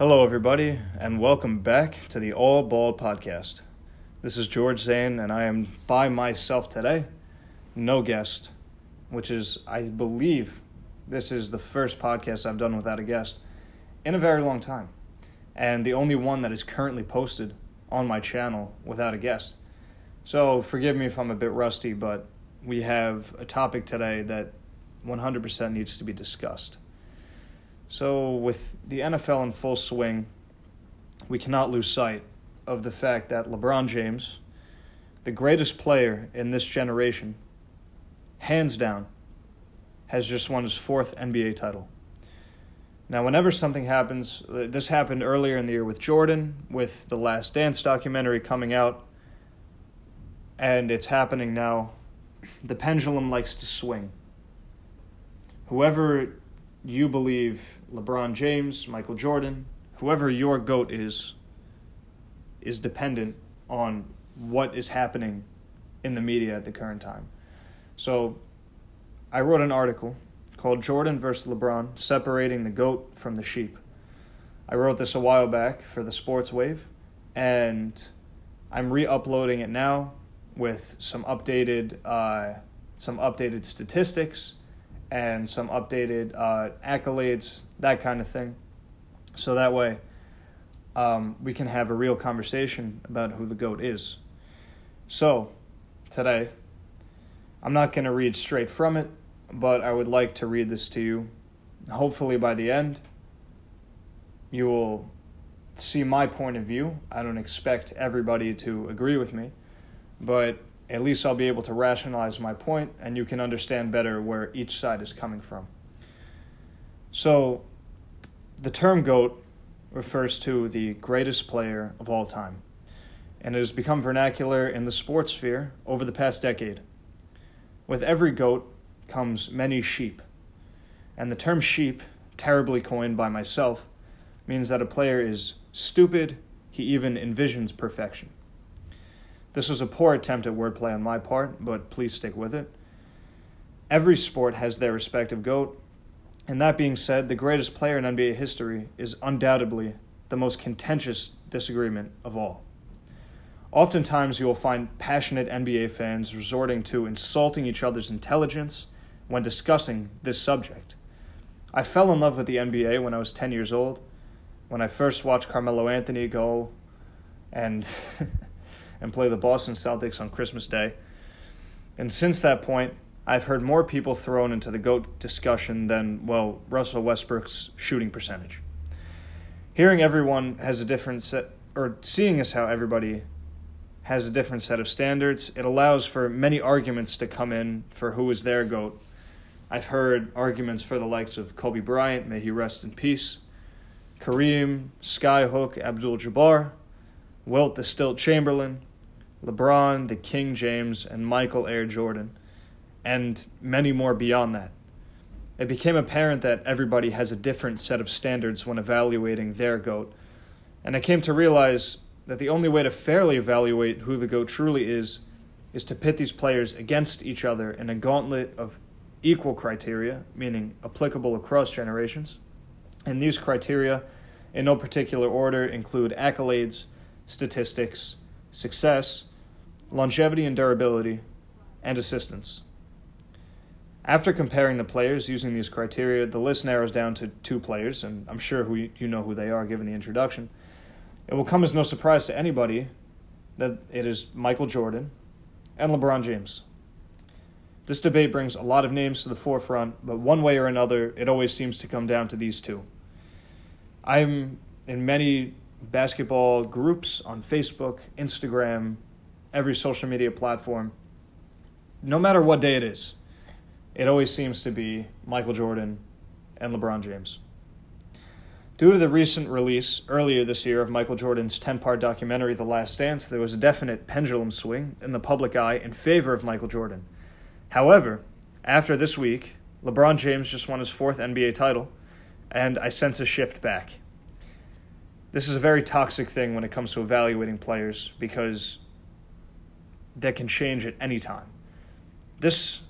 Hello, everybody, and welcome back to the All Ball Podcast. This is George Zane, and I am by myself today. No guest, which is, I believe, this is the first podcast I've done without a guest in a very long time, and the only one that is currently posted on my channel without a guest. So, forgive me if I'm a bit rusty, but we have a topic today that 100% needs to be discussed. So, with the NFL in full swing, we cannot lose sight of the fact that LeBron James, the greatest player in this generation, hands down, has just won his fourth NBA title. Now, whenever something happens, uh, this happened earlier in the year with Jordan, with the Last Dance documentary coming out, and it's happening now. The pendulum likes to swing. Whoever you believe LeBron James, Michael Jordan, whoever your GOAT is, is dependent on what is happening in the media at the current time. So I wrote an article called Jordan versus LeBron Separating the GOAT from the Sheep. I wrote this a while back for the Sports Wave, and I'm re uploading it now with some updated, uh, some updated statistics and some updated uh, accolades, that kind of thing. So that way, um, we can have a real conversation about who the GOAT is. So, today, I'm not going to read straight from it, but I would like to read this to you. Hopefully, by the end, you will see my point of view. I don't expect everybody to agree with me, but at least I'll be able to rationalize my point and you can understand better where each side is coming from. So, the term GOAT refers to the greatest player of all time, and it has become vernacular in the sports sphere over the past decade. With every goat comes many sheep, and the term sheep, terribly coined by myself, means that a player is stupid, he even envisions perfection. This was a poor attempt at wordplay on my part, but please stick with it. Every sport has their respective GOAT, and that being said, the greatest player in NBA history is undoubtedly the most contentious disagreement of all. Oftentimes, you will find passionate NBA fans resorting to insulting each other's intelligence when discussing this subject. I fell in love with the NBA when I was 10 years old, when I first watched Carmelo Anthony go and and play the Boston Celtics on Christmas Day. And since that point, I've heard more people thrown into the GOAT discussion than, well, Russell Westbrook's shooting percentage. Hearing everyone has a different set, or seeing as how everybody has a different set of standards, it allows for many arguments to come in for who is their GOAT. I've heard arguments for the likes of Kobe Bryant, may he rest in peace, Kareem, Skyhook, Abdul Jabbar, Wilt the Stilt Chamberlain, LeBron, the King James, and Michael Air Jordan, and many more beyond that. It became apparent that everybody has a different set of standards when evaluating their GOAT, and I came to realize that the only way to fairly evaluate who the GOAT truly is is to pit these players against each other in a gauntlet of equal criteria, meaning applicable across generations. And these criteria, in no particular order, include accolades, statistics, success, longevity and durability, and assistance. After comparing the players using these criteria, the list narrows down to two players, and I'm sure who you know who they are given the introduction. It will come as no surprise to anybody that it is Michael Jordan and LeBron James. This debate brings a lot of names to the forefront, but one way or another, it always seems to come down to these two. I'm in many basketball groups on Facebook, Instagram, every social media platform, no matter what day it is, it always seems to be Michael Jordan and LeBron James. Due to the recent release earlier this year of Michael Jordan's 10 part documentary, The Last Dance, there was a definite pendulum swing in the public eye in favor of Michael Jordan. However, after this week, LeBron James just won his fourth NBA title, and I sense a shift back. This is a very toxic thing when it comes to evaluating players because that can change at any time. This,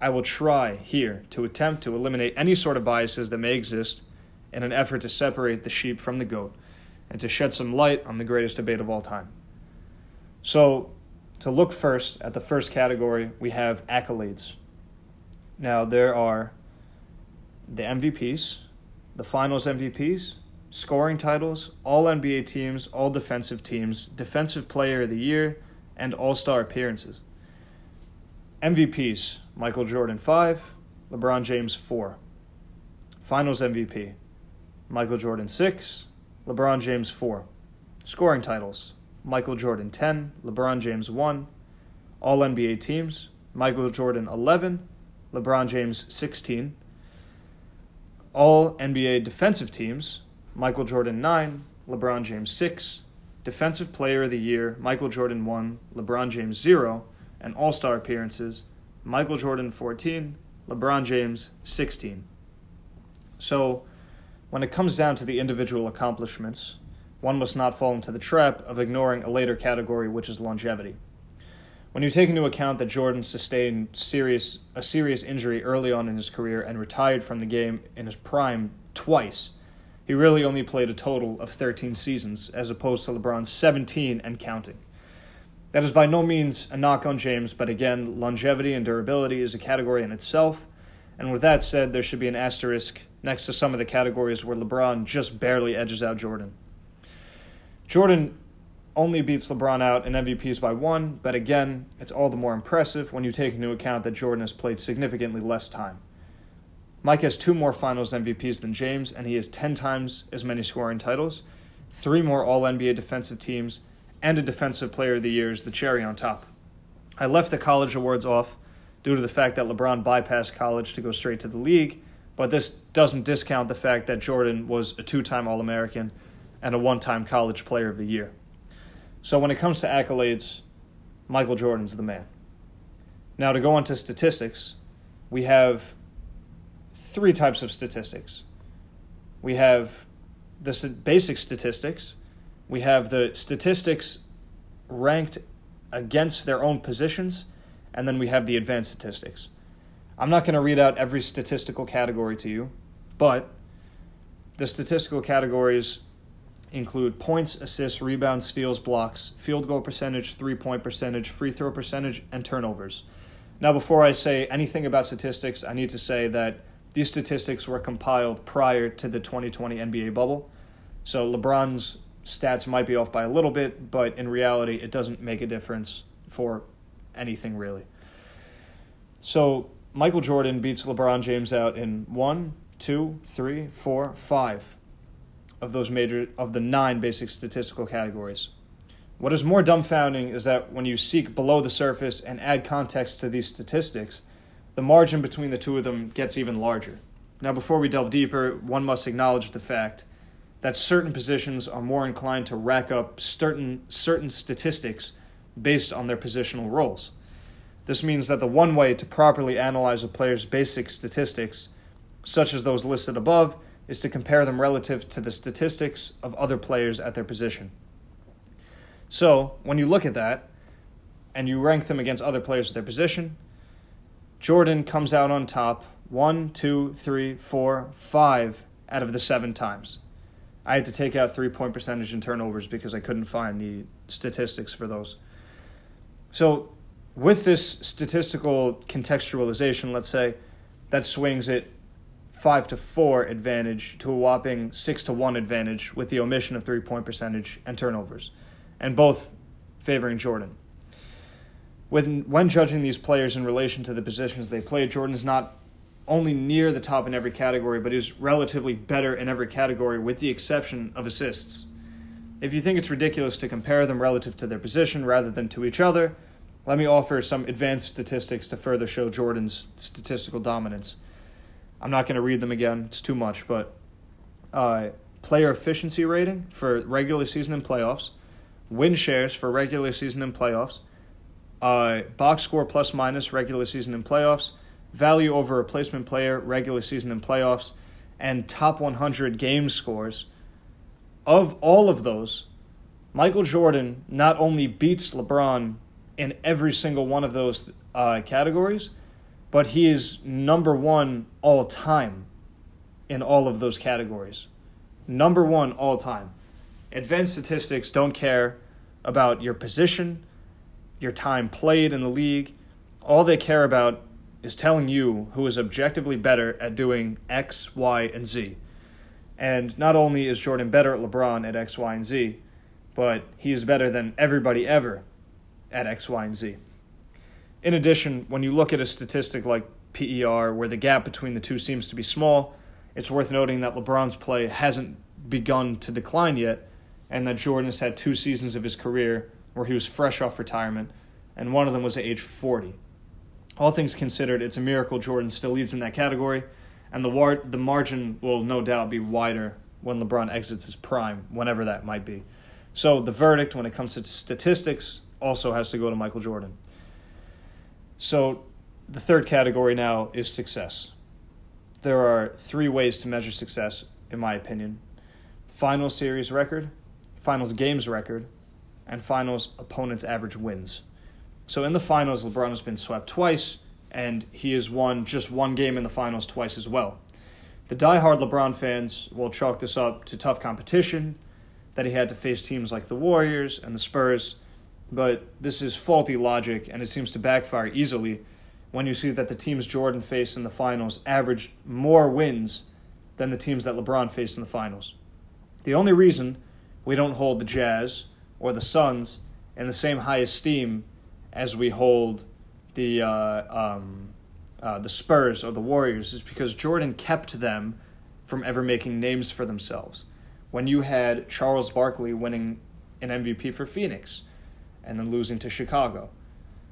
I will try here to attempt to eliminate any sort of biases that may exist in an effort to separate the sheep from the goat and to shed some light on the greatest debate of all time. So, to look first at the first category, we have accolades. Now, there are the MVPs, the finals MVPs, scoring titles, all NBA teams, all defensive teams, defensive player of the year, and all star appearances. MVPs Michael Jordan 5, LeBron James 4. Finals MVP Michael Jordan 6, LeBron James 4. Scoring titles Michael Jordan 10, LeBron James 1. All NBA teams Michael Jordan 11, LeBron James 16. All NBA defensive teams Michael Jordan 9, LeBron James 6. Defensive Player of the Year Michael Jordan 1, LeBron James 0. And All Star appearances Michael Jordan 14, LeBron James 16. So, when it comes down to the individual accomplishments, one must not fall into the trap of ignoring a later category, which is longevity. When you take into account that Jordan sustained serious, a serious injury early on in his career and retired from the game in his prime twice, he really only played a total of 13 seasons, as opposed to LeBron's 17 and counting. That is by no means a knock on James, but again, longevity and durability is a category in itself. And with that said, there should be an asterisk next to some of the categories where LeBron just barely edges out Jordan. Jordan only beats LeBron out in MVPs by one, but again, it's all the more impressive when you take into account that Jordan has played significantly less time. Mike has two more finals MVPs than James, and he has 10 times as many scoring titles, three more All NBA defensive teams, and a Defensive Player of the Year is the cherry on top. I left the college awards off due to the fact that LeBron bypassed college to go straight to the league, but this doesn't discount the fact that Jordan was a two time All American and a one time College Player of the Year. So when it comes to accolades, Michael Jordan's the man. Now, to go on to statistics, we have three types of statistics. We have the basic statistics, we have the statistics ranked against their own positions, and then we have the advanced statistics. I'm not going to read out every statistical category to you, but the statistical categories include points, assists, rebounds, steals, blocks, field goal percentage, three point percentage, free throw percentage, and turnovers. Now, before I say anything about statistics, I need to say that these statistics were compiled prior to the 2020 NBA bubble. So LeBron's stats might be off by a little bit, but in reality, it doesn't make a difference for anything really. So Michael Jordan beats LeBron James out in one, two, three, four, five of those major of the nine basic statistical categories. What is more dumbfounding is that when you seek below the surface and add context to these statistics, the margin between the two of them gets even larger. Now, before we delve deeper, one must acknowledge the fact that certain positions are more inclined to rack up certain, certain statistics based on their positional roles. This means that the one way to properly analyze a player's basic statistics, such as those listed above, is to compare them relative to the statistics of other players at their position. So, when you look at that and you rank them against other players at their position, Jordan comes out on top one, two, three, four, five out of the seven times. I had to take out three point percentage and turnovers because I couldn't find the statistics for those. So, with this statistical contextualization, let's say, that swings it five to four advantage to a whopping six to one advantage with the omission of three point percentage and turnovers, and both favoring Jordan. When, when judging these players in relation to the positions they play, Jordan's not only near the top in every category, but is relatively better in every category with the exception of assists. If you think it's ridiculous to compare them relative to their position rather than to each other, let me offer some advanced statistics to further show Jordan's statistical dominance. I'm not going to read them again, it's too much, but uh, player efficiency rating for regular season and playoffs, win shares for regular season and playoffs, uh, box score plus minus regular season and playoffs, value over replacement player, regular season and playoffs, and top 100 game scores. Of all of those, Michael Jordan not only beats LeBron in every single one of those uh, categories, but he is number one all time in all of those categories. Number one all time. Advanced statistics don't care about your position, your time played in the league. All they care about is telling you who is objectively better at doing X, Y, and Z. And not only is Jordan better at LeBron at X, Y, and Z, but he is better than everybody ever at X, Y, and Z. In addition, when you look at a statistic like PER, where the gap between the two seems to be small, it's worth noting that LeBron's play hasn't begun to decline yet, and that Jordan has had two seasons of his career where he was fresh off retirement, and one of them was at age 40. All things considered, it's a miracle Jordan still leads in that category, and the, war- the margin will no doubt be wider when LeBron exits his prime, whenever that might be. So the verdict when it comes to statistics also has to go to Michael Jordan. So the third category now is success. There are three ways to measure success, in my opinion final series record, finals games record, and finals opponent's average wins. So in the finals, LeBron has been swept twice, and he has won just one game in the finals twice as well. The die-hard LeBron fans will chalk this up to tough competition, that he had to face teams like the Warriors and the Spurs, but this is faulty logic, and it seems to backfire easily when you see that the teams Jordan faced in the finals averaged more wins than the teams that LeBron faced in the finals. The only reason we don't hold the Jazz or the Suns in the same high esteem as we hold the uh, um, uh, the Spurs or the Warriors is because Jordan kept them from ever making names for themselves. When you had Charles Barkley winning an MVP for Phoenix and then losing to Chicago,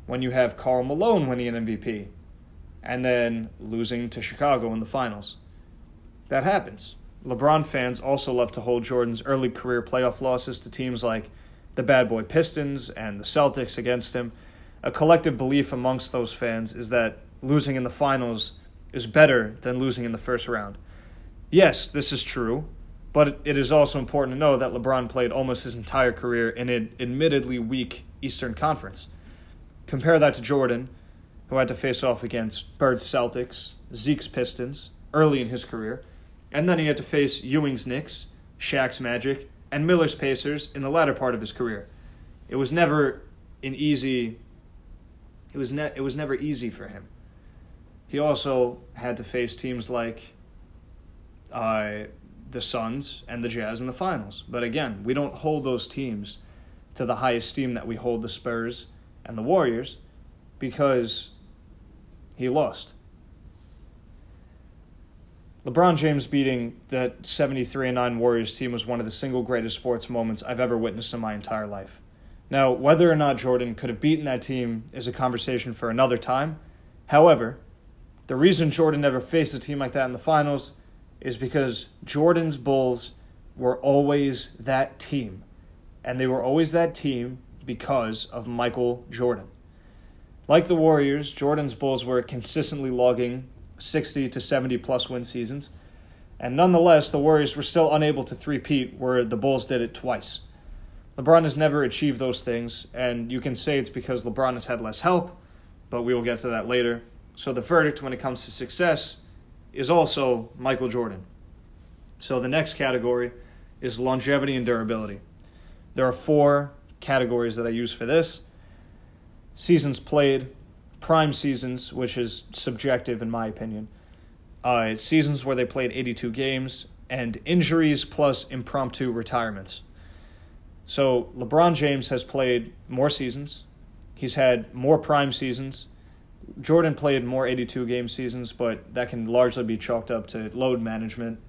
when you have Karl Malone winning an MVP and then losing to Chicago in the finals. That happens. LeBron fans also love to hold Jordan's early career playoff losses to teams like the Bad Boy Pistons and the Celtics against him. A collective belief amongst those fans is that losing in the finals is better than losing in the first round. Yes, this is true, but it is also important to know that LeBron played almost his entire career in an admittedly weak Eastern Conference. Compare that to Jordan, who had to face off against Bird Celtics, Zeke's Pistons early in his career, and then he had to face Ewing's Knicks, Shaq's Magic, and Miller's Pacers in the latter part of his career. It was never an easy it was ne- it was never easy for him. He also had to face teams like uh, the Suns and the Jazz in the finals. But again, we don't hold those teams to the high esteem that we hold the Spurs and the Warriors because he lost. LeBron James beating that 73 9 Warriors team was one of the single greatest sports moments I've ever witnessed in my entire life. Now, whether or not Jordan could have beaten that team is a conversation for another time. However, the reason Jordan never faced a team like that in the finals is because Jordan's Bulls were always that team. And they were always that team because of Michael Jordan. Like the Warriors, Jordan's Bulls were consistently logging 60 to 70 plus win seasons. And nonetheless, the Warriors were still unable to three-peat where the Bulls did it twice. LeBron has never achieved those things, and you can say it's because LeBron has had less help, but we will get to that later. So the verdict when it comes to success is also Michael Jordan. So the next category is longevity and durability. There are four categories that I use for this seasons played, prime seasons, which is subjective in my opinion, uh, seasons where they played 82 games, and injuries plus impromptu retirements. So LeBron James has played more seasons. He's had more prime seasons. Jordan played more 82 game seasons, but that can largely be chalked up to load management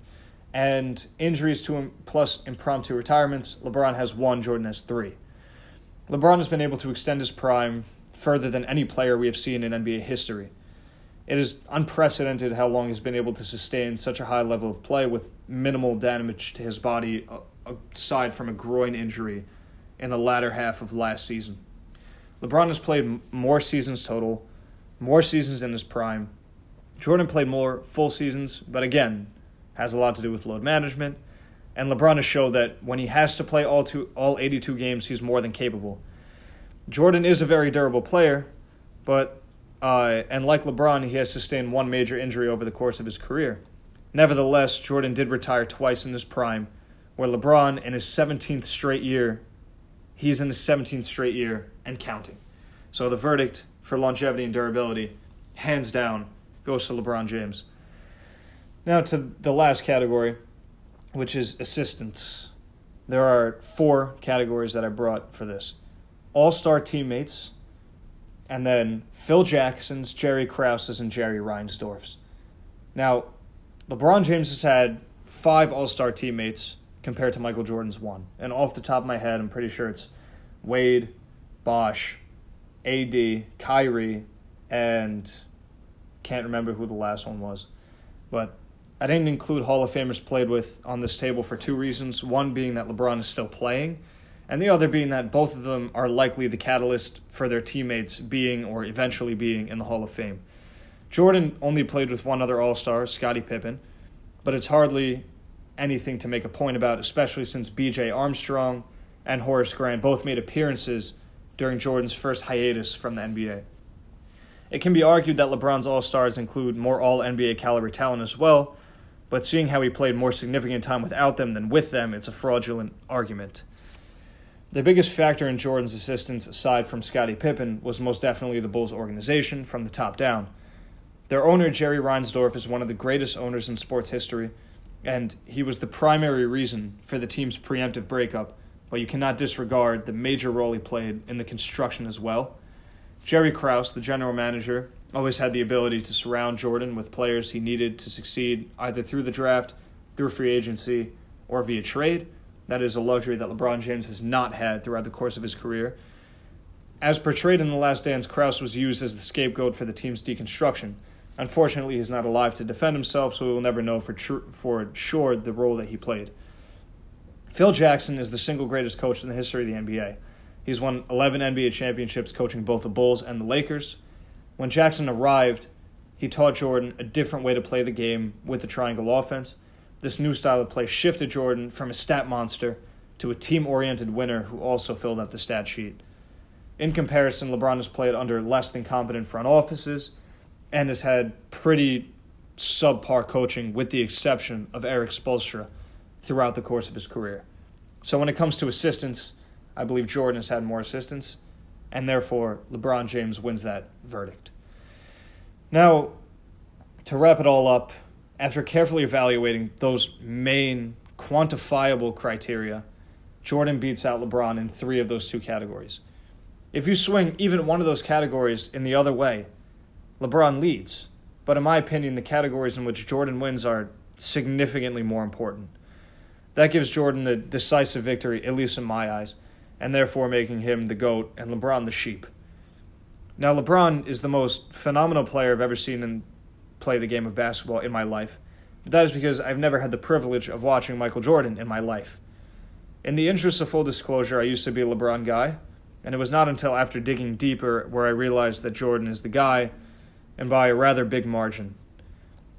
and injuries to him plus impromptu retirements. LeBron has one, Jordan has three. LeBron has been able to extend his prime further than any player we have seen in NBA history. It is unprecedented how long he's been able to sustain such a high level of play with minimal damage to his body, uh, aside from a groin injury in the latter half of last season. LeBron has played more seasons total, more seasons in his prime. Jordan played more full seasons, but again, has a lot to do with load management. And LeBron has shown that when he has to play all two, all 82 games, he's more than capable. Jordan is a very durable player, but uh, and like LeBron, he has sustained one major injury over the course of his career. Nevertheless, Jordan did retire twice in his prime, where LeBron, in his 17th straight year, he's in his 17th straight year and counting. So the verdict for longevity and durability, hands down, goes to LeBron James. Now to the last category, which is assistants. There are four categories that I brought for this All Star teammates, and then Phil Jackson's, Jerry Krause's, and Jerry Reinsdorf's. Now, LeBron James has had five All Star teammates compared to Michael Jordan's one. And off the top of my head, I'm pretty sure it's Wade, Bosh, AD, Kyrie, and can't remember who the last one was. But I didn't include Hall of Famers played with on this table for two reasons. One being that LeBron is still playing, and the other being that both of them are likely the catalyst for their teammates being or eventually being in the Hall of Fame. Jordan only played with one other All Star, Scottie Pippen, but it's hardly anything to make a point about, especially since B.J. Armstrong and Horace Grant both made appearances during Jordan's first hiatus from the NBA. It can be argued that LeBron's All Stars include more All NBA caliber talent as well, but seeing how he played more significant time without them than with them, it's a fraudulent argument. The biggest factor in Jordan's assistance, aside from Scottie Pippen, was most definitely the Bulls organization from the top down. Their owner, Jerry Reinsdorf, is one of the greatest owners in sports history, and he was the primary reason for the team's preemptive breakup, but you cannot disregard the major role he played in the construction as well. Jerry Krause, the general manager, always had the ability to surround Jordan with players he needed to succeed either through the draft, through free agency, or via trade. That is a luxury that LeBron James has not had throughout the course of his career. As portrayed in The Last Dance, Krause was used as the scapegoat for the team's deconstruction. Unfortunately, he's not alive to defend himself, so we will never know for, tr- for sure the role that he played. Phil Jackson is the single greatest coach in the history of the NBA. He's won 11 NBA championships coaching both the Bulls and the Lakers. When Jackson arrived, he taught Jordan a different way to play the game with the triangle offense. This new style of play shifted Jordan from a stat monster to a team oriented winner who also filled out the stat sheet. In comparison, LeBron has played under less than competent front offices and has had pretty subpar coaching, with the exception of Erik Spoelstra, throughout the course of his career. So when it comes to assistants, I believe Jordan has had more assistants and therefore LeBron James wins that verdict. Now, to wrap it all up, after carefully evaluating those main quantifiable criteria, Jordan beats out LeBron in three of those two categories. If you swing even one of those categories in the other way, LeBron leads. But in my opinion, the categories in which Jordan wins are significantly more important. That gives Jordan the decisive victory, at least in my eyes and therefore making him the GOAT and LeBron the sheep. Now, LeBron is the most phenomenal player I've ever seen in play the game of basketball in my life, but that is because I've never had the privilege of watching Michael Jordan in my life. In the interest of full disclosure, I used to be a LeBron guy, and it was not until after digging deeper where I realized that Jordan is the guy, and by a rather big margin.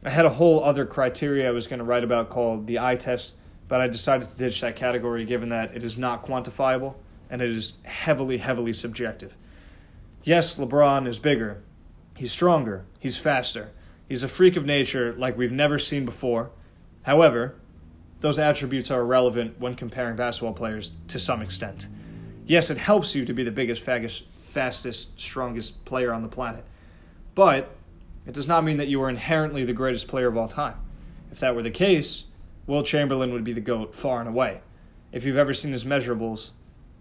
I had a whole other criteria I was going to write about called the eye test, but I decided to ditch that category given that it is not quantifiable and it is heavily, heavily subjective. Yes, LeBron is bigger, he's stronger, he's faster, he's a freak of nature like we've never seen before. However, those attributes are irrelevant when comparing basketball players to some extent. Yes, it helps you to be the biggest, faggest, fastest, strongest player on the planet, but it does not mean that you are inherently the greatest player of all time. If that were the case, Wilt Chamberlain would be the GOAT far and away. If you've ever seen his measurables,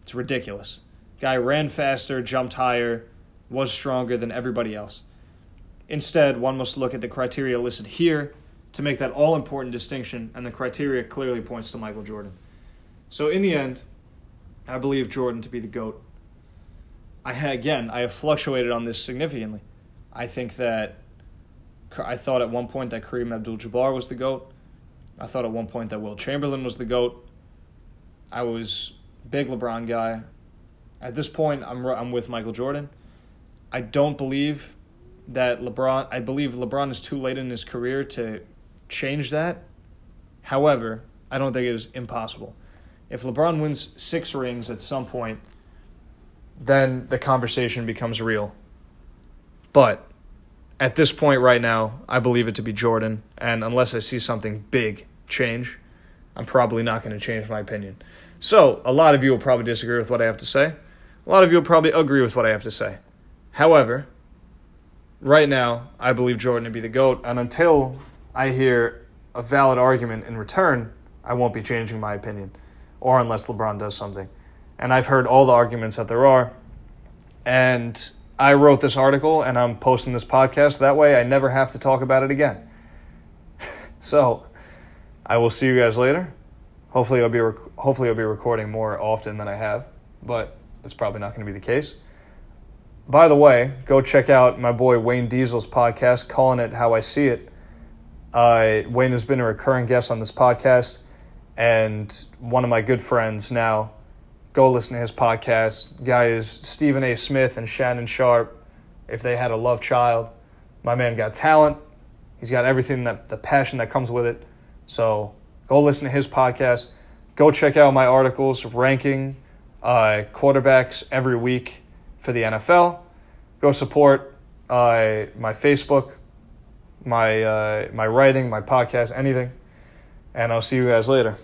it's ridiculous. Guy ran faster, jumped higher, was stronger than everybody else. Instead, one must look at the criteria listed here to make that all important distinction, and the criteria clearly points to Michael Jordan. So, in the end, I believe Jordan to be the GOAT. I again, I have fluctuated on this significantly. I think that I thought at one point that Kareem Abdul-Jabbar was the goat. I thought at one point that Wilt Chamberlain was the goat. I was big LeBron guy. At this point, I'm I'm with Michael Jordan. I don't believe that LeBron. I believe LeBron is too late in his career to change that. However, I don't think it is impossible. If LeBron wins six rings at some point, then the conversation becomes real. But at this point right now, I believe it to be Jordan. And unless I see something big change, I'm probably not going to change my opinion. So, a lot of you will probably disagree with what I have to say. A lot of you will probably agree with what I have to say. However, right now, I believe Jordan to be the GOAT. And until I hear a valid argument in return, I won't be changing my opinion, or unless LeBron does something. And I've heard all the arguments that there are. And I wrote this article and I'm posting this podcast. That way I never have to talk about it again. so I will see you guys later. Hopefully I'll be rec- hopefully I'll be recording more often than I have, but it's probably not going to be the case. By the way, go check out my boy Wayne Diesel's podcast, calling it how I see it. Uh, Wayne has been a recurring guest on this podcast, and one of my good friends now go listen to his podcast. Guy is Stephen A. Smith and Shannon Sharpe. If they had a love child, my man got talent. He's got everything that the passion that comes with it. So go listen to his podcast. Go check out my articles ranking uh, quarterbacks every week for the NFL. Go support uh, my Facebook, my uh, my writing, my podcast, anything. And I'll see you guys later.